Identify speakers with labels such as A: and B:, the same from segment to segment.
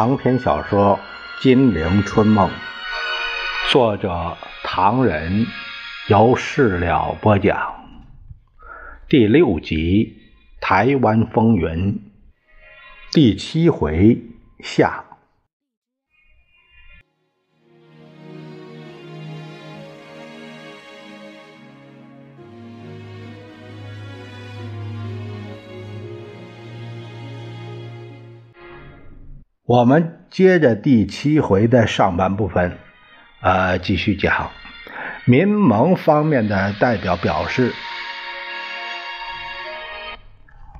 A: 长篇小说《金陵春梦》，作者唐人，由事了播讲。第六集《台湾风云》第七回下。我们接着第七回的上半部分，呃，继续讲。民盟方面的代表表示：“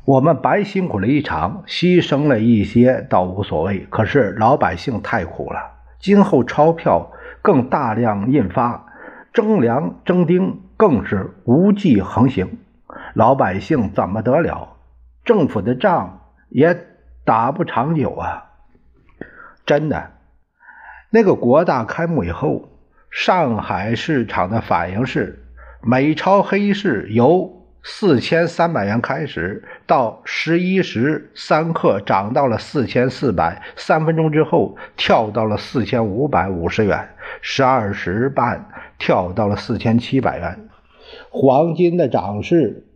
A: 我们白辛苦了一场，牺牲了一些倒无所谓。可是老百姓太苦了，今后钞票更大量印发，征粮征丁更是无计横行，老百姓怎么得了？政府的仗也打不长久啊！”真的，那个国大开幕以后，上海市场的反应是，美钞黑市由四千三百元开始，到十一时三刻涨到了四千四百，三分钟之后跳到了四千五百五十元，十二时半跳到了四千七百元，黄金的涨势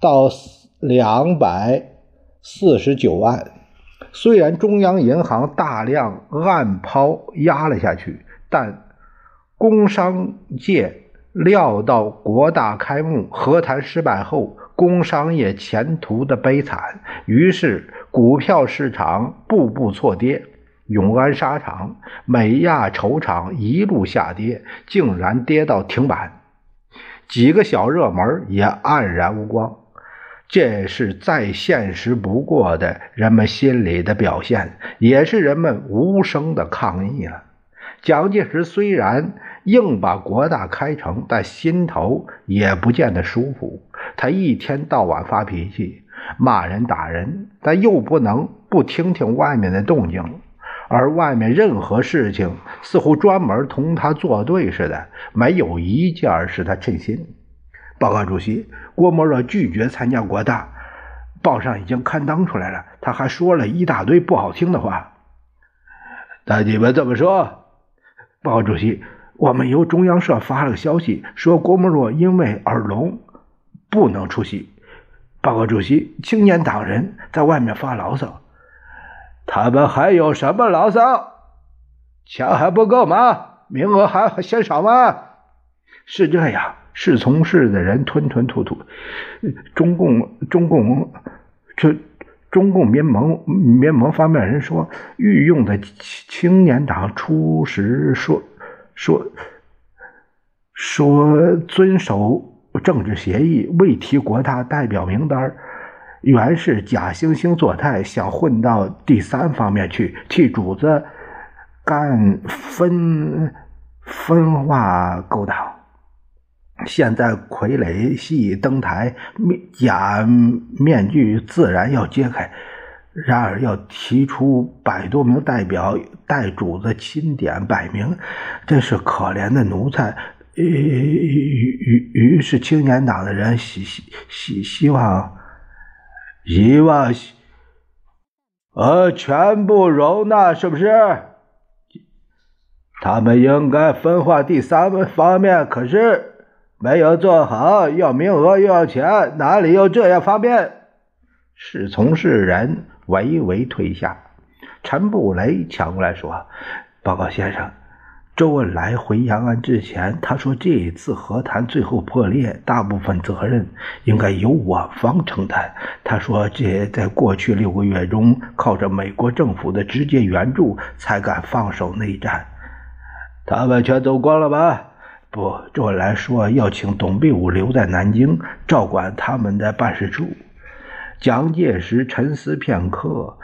A: 到两百四十九万。虽然中央银行大量暗抛压了下去，但工商界料到国大开幕和谈失败后，工商业前途的悲惨，于是股票市场步步错跌，永安纱厂、美亚绸厂一路下跌，竟然跌到停板，几个小热门也黯然无光。这是再现实不过的人们心里的表现，也是人们无声的抗议了。蒋介石虽然硬把国大开成，但心头也不见得舒服。他一天到晚发脾气，骂人打人，但又不能不听听外面的动静，而外面任何事情似乎专门同他作对似的，没有一件使他称心。报告主席，郭沫若拒绝参加国大，报上已经刊登出来了。他还说了一大堆不好听的话。
B: 那你们这么说？
A: 报告主席，我们由中央社发了个消息，说郭沫若因为耳聋不能出席。报告主席，青年党人在外面发牢骚。
B: 他们还有什么牢骚？钱还不够吗？名额还嫌少吗？
A: 是这样。侍从室的人吞吞吐吐，中共中共这中共民盟民盟方面人说，御用的青年党初时说说说遵守政治协议，未提国大代表名单，原是假惺惺作态，想混到第三方面去，替主子干分分化勾当。现在傀儡戏登台，面假面具自然要揭开。然而要提出百多名代表代主子钦点摆明，这是可怜的奴才。于于于是青年党的人希希希希望，
B: 希望，呃，全部容纳，是不是？他们应该分化第三方面，可是。没有做好，要名额又要钱，哪里有这样方便？
A: 侍从侍人微微退下。陈布雷抢过来说：“报告先生，周恩来回延安之前，他说这一次和谈最后破裂，大部分责任应该由我方承担。他说这在过去六个月中，靠着美国政府的直接援助，才敢放手内战。
B: 他们全走光了吧？”
A: 不，周恩来说要请董必武留在南京照管他们的办事处。蒋介石沉思片刻：“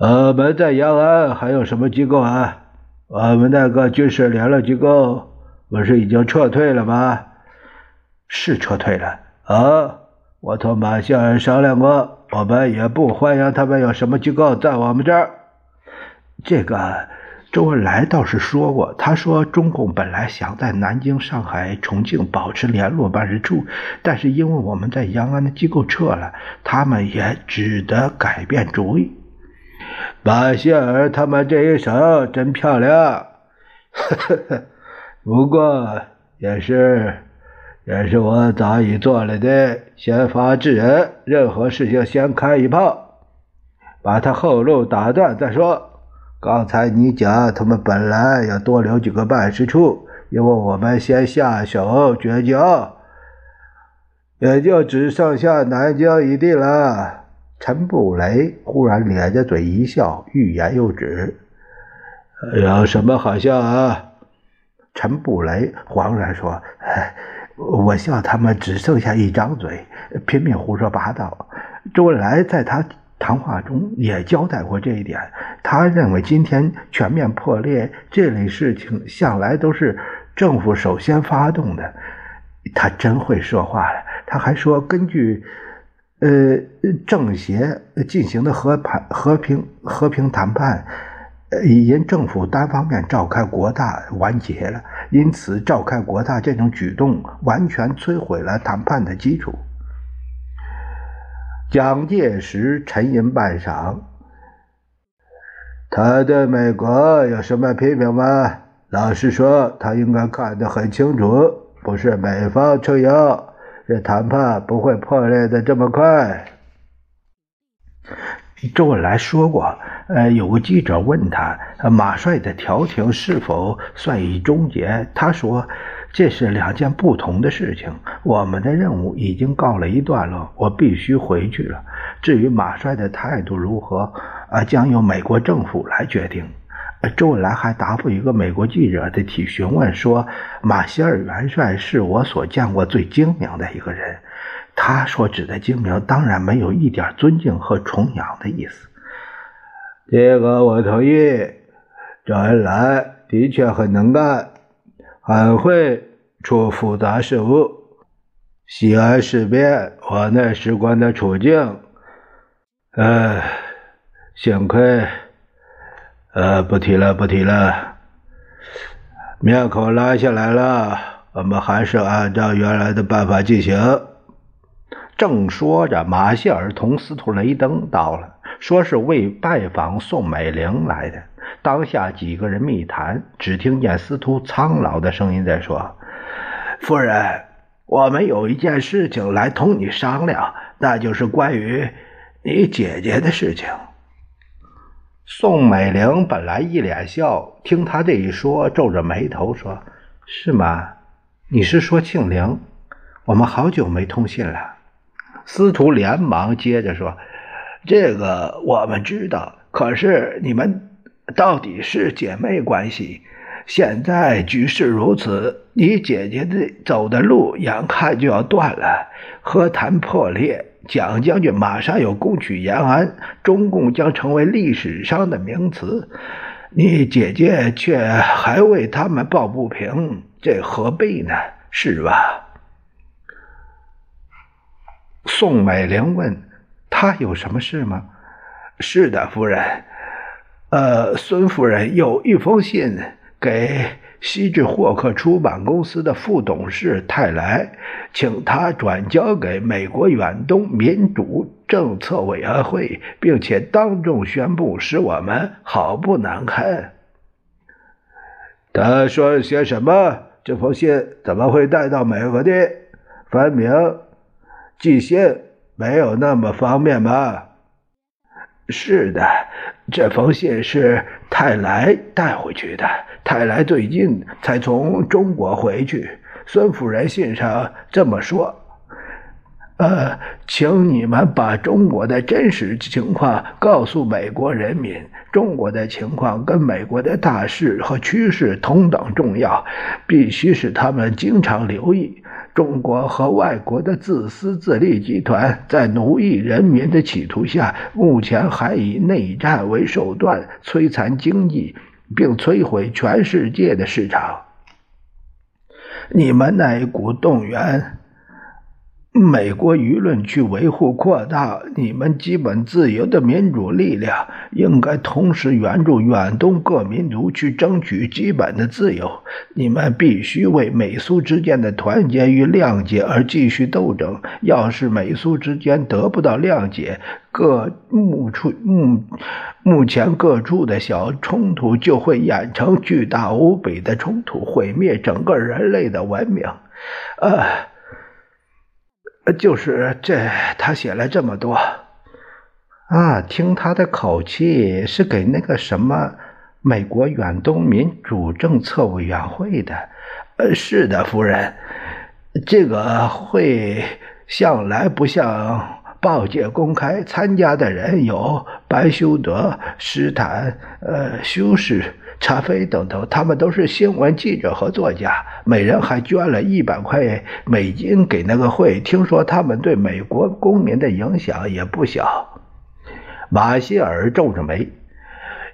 B: 我们在延安还有什么机构啊？我们那个军事联络机构不是已经撤退了吗？
A: 是撤退了。
B: 啊，我同马先生商量过，我们也不欢迎他们有什么机构在我们这儿。
A: 这个。”周恩来倒是说过，他说中共本来想在南京、上海、重庆保持联络办事处，但是因为我们在延安的机构撤了，他们也只得改变主意。
B: 马歇尔他们这一手真漂亮，呵呵呵不过也是也是我早已做了的，先发制人，任何事情先开一炮，把他后路打断再说。刚才你讲他们本来要多留几个办事处，因为我们先下手绝交，也就只剩下南京一地了。
A: 陈布雷忽然咧着嘴一笑，欲言又止。
B: 有什么好笑啊？
A: 陈布雷恍然说：“ 我笑他们只剩下一张嘴，拼命胡说八道。”周恩来在他谈话中也交代过这一点。他认为今天全面破裂这类事情向来都是政府首先发动的。他真会说话了。他还说，根据。呃，政协进行的和盘和平和平谈判，呃，因政府单方面召开国大完结了，因此召开国大这种举动完全摧毁了谈判的基础。蒋介石沉吟半晌，他对美国有什么批评吗？老实说，他应该看得很清楚，不是美方撑腰。这谈判不会破裂的这么快。周恩来说过，呃，有个记者问他，马帅的调停是否算已终结？他说，这是两件不同的事情。我们的任务已经告了一段落，我必须回去了。至于马帅的态度如何，啊，将由美国政府来决定。周恩来还答复一个美国记者的提询问说：“马歇尔元帅是我所见过最精明的一个人。”他所指的精明，当然没有一点尊敬和崇仰的意思。
B: 这个我同意。周恩来的确很能干，很会处复杂事务。西安事变，我那时关的处境，呃，幸亏。呃，不提了，不提了。面孔拉下来了，我们还是按照原来的办法进行。
A: 正说着，马歇尔同司徒雷登到了，说是为拜访宋美龄来的。当下几个人密谈，只听见司徒苍老的声音在说：“夫人，我们有一件事情来同你商量，那就是关于你姐姐的事情。”宋美龄本来一脸笑，听他这一说，皱着眉头说：“是吗？你是说庆龄？我们好久没通信了。”司徒连忙接着说：“这个我们知道，可是你们到底是姐妹关系？现在局势如此，你姐姐的走的路眼看就要断了，和谈破裂。”蒋将军马上要攻取延安，中共将成为历史上的名词。你姐姐却还为他们抱不平，这何必呢？是吧？宋美龄问：“他有什么事吗？”“是的，夫人。呃，孙夫人有一封信给。”西智霍克出版公司的副董事泰莱，请他转交给美国远东民主政策委员会，并且当众宣布，使我们好不难堪。
B: 他说些什么？这封信怎么会带到美国的？分明寄信没有那么方便吧？
A: 是的，这封信是泰莱带回去的。泰来最近才从中国回去，孙夫人信上这么说：“呃，请你们把中国的真实情况告诉美国人民。中国的情况跟美国的大势和趋势同等重要，必须使他们经常留意。中国和外国的自私自利集团在奴役人民的企图下，目前还以内战为手段摧残经济。”并摧毁全世界的市场。你们那一股动员，
B: 美国舆论去维护扩大你们基本自由的民主力量，应该同时援助远东各民族去争取基本的自由。你们必须为美苏之间的团结与谅解而继续斗争。要是美苏之间得不到谅解，各目处目目前各处的小冲突就会演成巨大无比的冲突，毁灭整个人类的文明。呃。就是这，他写了这么多
A: 啊！听他的口气，是给那个什么美国远东民主政策委员会的。
B: 呃，是的，夫人，这个会向来不向报界公开，参加的人有白修德、斯坦、呃，修士。查菲等头，他们都是新闻记者和作家，每人还捐了一百块美金给那个会。听说他们对美国公民的影响也不小。马歇尔皱着眉，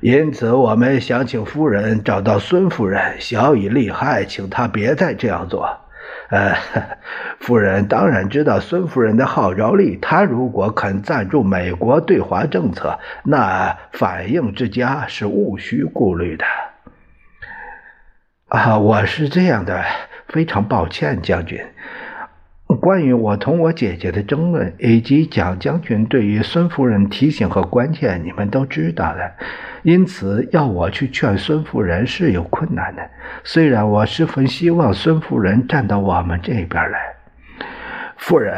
B: 因此我们想请夫人找到孙夫人，小以利害，请她别再这样做。呃，夫人当然知道孙夫人的号召力。她如果肯赞助美国对华政策，那反应之佳是毋需顾虑的。
A: 啊，我是这样的，非常抱歉，将军。关于我同我姐姐的争论，以及蒋将军对于孙夫人提醒和关切，你们都知道的。因此，要我去劝孙夫人是有困难的。虽然我十分希望孙夫人站到我们这边来，
B: 夫人，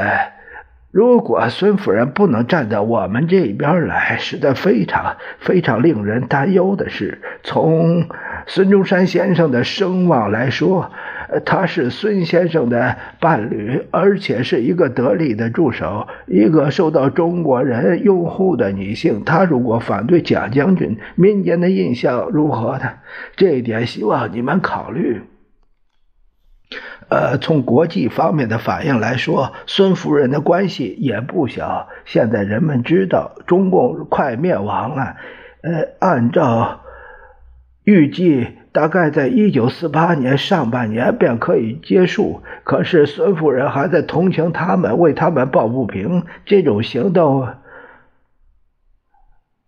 B: 如果孙夫人不能站在我们这边来，实在非常非常令人担忧的事。从孙中山先生的声望来说。他是孙先生的伴侣，而且是一个得力的助手，一个受到中国人拥护的女性。他如果反对蒋将军，民间的印象如何呢？这一点希望你们考虑。呃，从国际方面的反应来说，孙夫人的关系也不小。现在人们知道中共快灭亡了，呃，按照预计。大概在一九四八年上半年便可以结束，可是孙夫人还在同情他们，为他们抱不平。这种行动，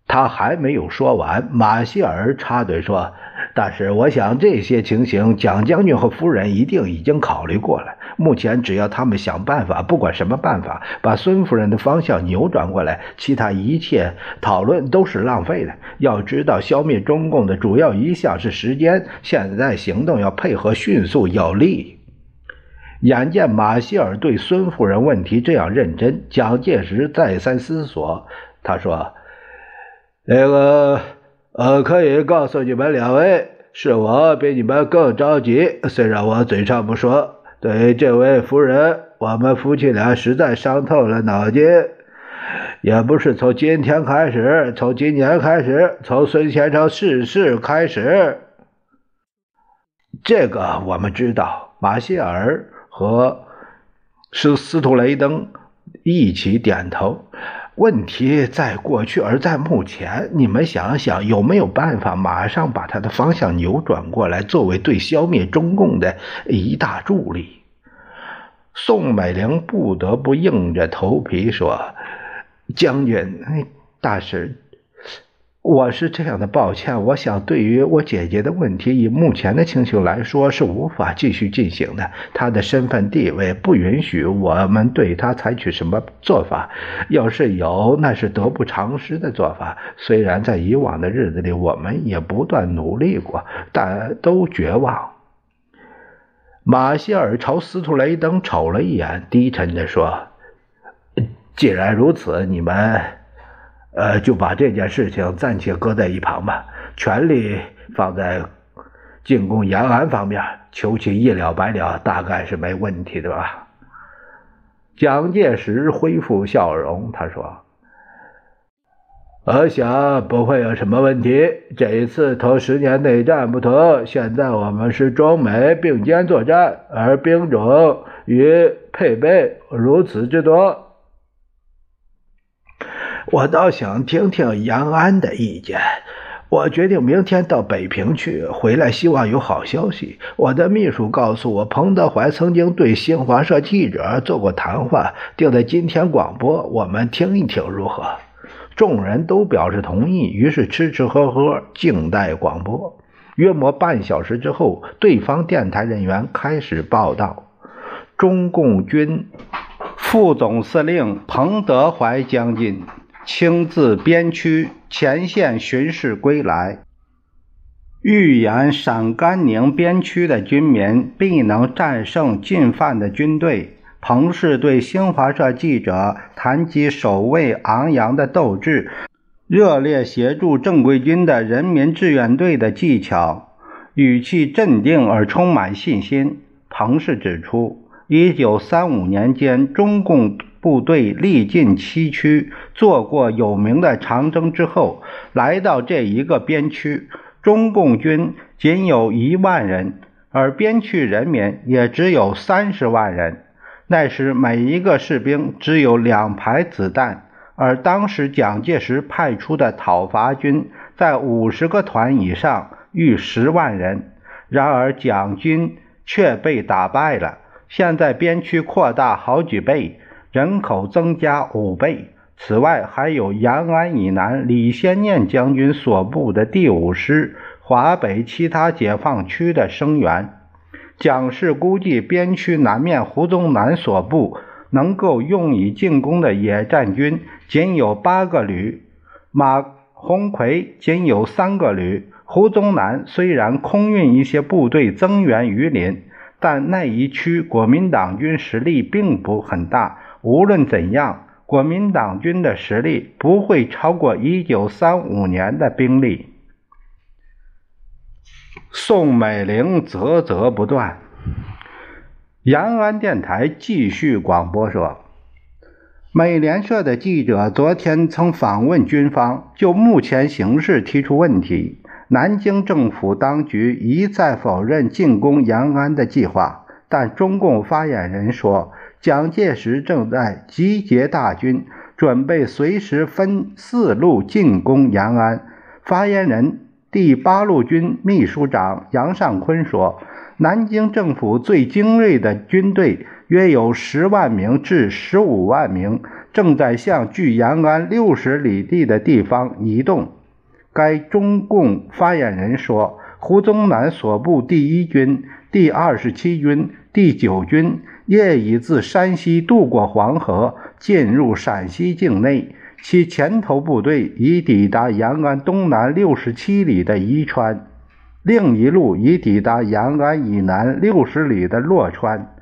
A: 他还没有说完，马歇尔插嘴说。但是，我想这些情形，蒋将军和夫人一定已经考虑过了。目前，只要他们想办法，不管什么办法，把孙夫人的方向扭转过来，其他一切讨论都是浪费的。要知道，消灭中共的主要一项是时间，现在行动要配合迅速有力。眼见马歇尔对孙夫人问题这样认真，蒋介石再三思索，他说：“
B: 那个。”呃可以告诉你们两位，是我比你们更着急。虽然我嘴上不说，对这位夫人，我们夫妻俩实在伤透了脑筋。也不是从今天开始，从今年开始，从孙先生逝世开始。
A: 这个我们知道。马歇尔和斯斯图雷登一起点头。问题在过去，而在目前，你们想想有没有办法马上把它的方向扭转过来，作为对消灭中共的一大助力？宋美龄不得不硬着头皮说：“将军，大神。”我是这样的，抱歉。我想，对于我姐姐的问题，以目前的情形来说，是无法继续进行的。她的身份地位不允许我们对她采取什么做法。要是有，那是得不偿失的做法。虽然在以往的日子里，我们也不断努力过，但都绝望。马歇尔朝斯图雷登瞅了一眼，低沉地说：“既然如此，你们……”呃，就把这件事情暂且搁在一旁吧，全力放在进攻延安方面，求其一了百了，大概是没问题的吧。蒋介石恢复笑容，他说：“我想不会有什么问题。这一次同十年内战不同，现在我们是中美并肩作战，而兵种与配备如此之多。”我倒想听听杨安的意见。
B: 我决定明天到北平去，回来希望有好消息。我的秘书告诉我，彭德怀曾经对新华社记者做过谈话，定在今天广播，我们听一听如何？众人都表示同意，于是吃吃喝喝，静待广播。约莫半小时之后，对方电台人员开始报道：中共军
A: 副总司令彭德怀将军。亲自边区前线巡视归来，预言陕甘宁边区的军民必能战胜进犯的军队。彭氏对新华社记者谈及守卫昂扬的斗志、热烈协助正规军的人民志愿队的技巧，语气镇定而充满信心。彭氏指出，一九三五年间，中共。部队历尽崎岖，做过有名的长征之后，来到这一个边区，中共军仅有一万人，而边区人民也只有三十万人。那时每一个士兵只有两排子弹，而当时蒋介石派出的讨伐军在五十个团以上，逾十万人。然而蒋军却被打败了。现在边区扩大好几倍。人口增加五倍。此外，还有延安以南李先念将军所部的第五师、华北其他解放区的声援。蒋氏估计，边区南面胡宗南所部能够用以进攻的野战军仅有八个旅，马鸿逵仅有三个旅。胡宗南虽然空运一些部队增援榆林，但那一区国民党军实力并不很大。无论怎样，国民党军的实力不会超过一九三五年的兵力。宋美龄啧啧不断。延安电台继续广播说：“美联社的记者昨天曾访问军方，就目前形势提出问题。南京政府当局一再否认进攻延安的计划，但中共发言人说。”蒋介石正在集结大军，准备随时分四路进攻延安。发言人、第八路军秘书长杨尚昆说：“南京政府最精锐的军队约有十万名至十五万名，正在向距延安六十里地的地方移动。”该中共发言人说：“胡宗南所部第一军、第二十七军、第九军。”业已自山西渡过黄河，进入陕西境内。其前头部队已抵达延安东南六十七里的宜川，另一路已抵达延安以南六十里的洛川，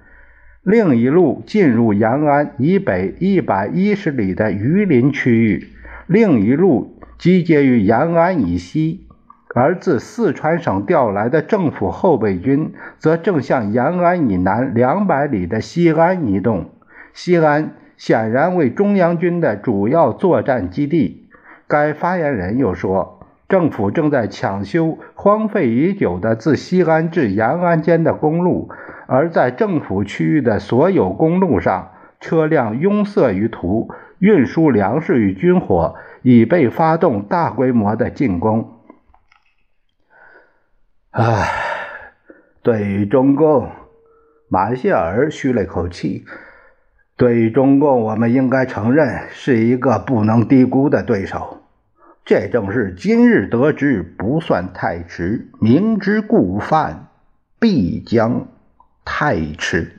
A: 另一路进入延安以北一百一十里的榆林区域，另一路集结于延安以西。而自四川省调来的政府后备军，则正向延安以南两百里的西安移动。西安显然为中央军的主要作战基地。该发言人又说，政府正在抢修荒废已久的自西安至延安间的公路，而在政府区域的所有公路上，车辆拥塞于途，运输粮食与军火，已被发动大规模的进攻。唉，对于中共，马歇尔吁了一口气。对于中共，我们应该承认是一个不能低估的对手。这正是今日得知不算太迟，明知故犯必将太迟。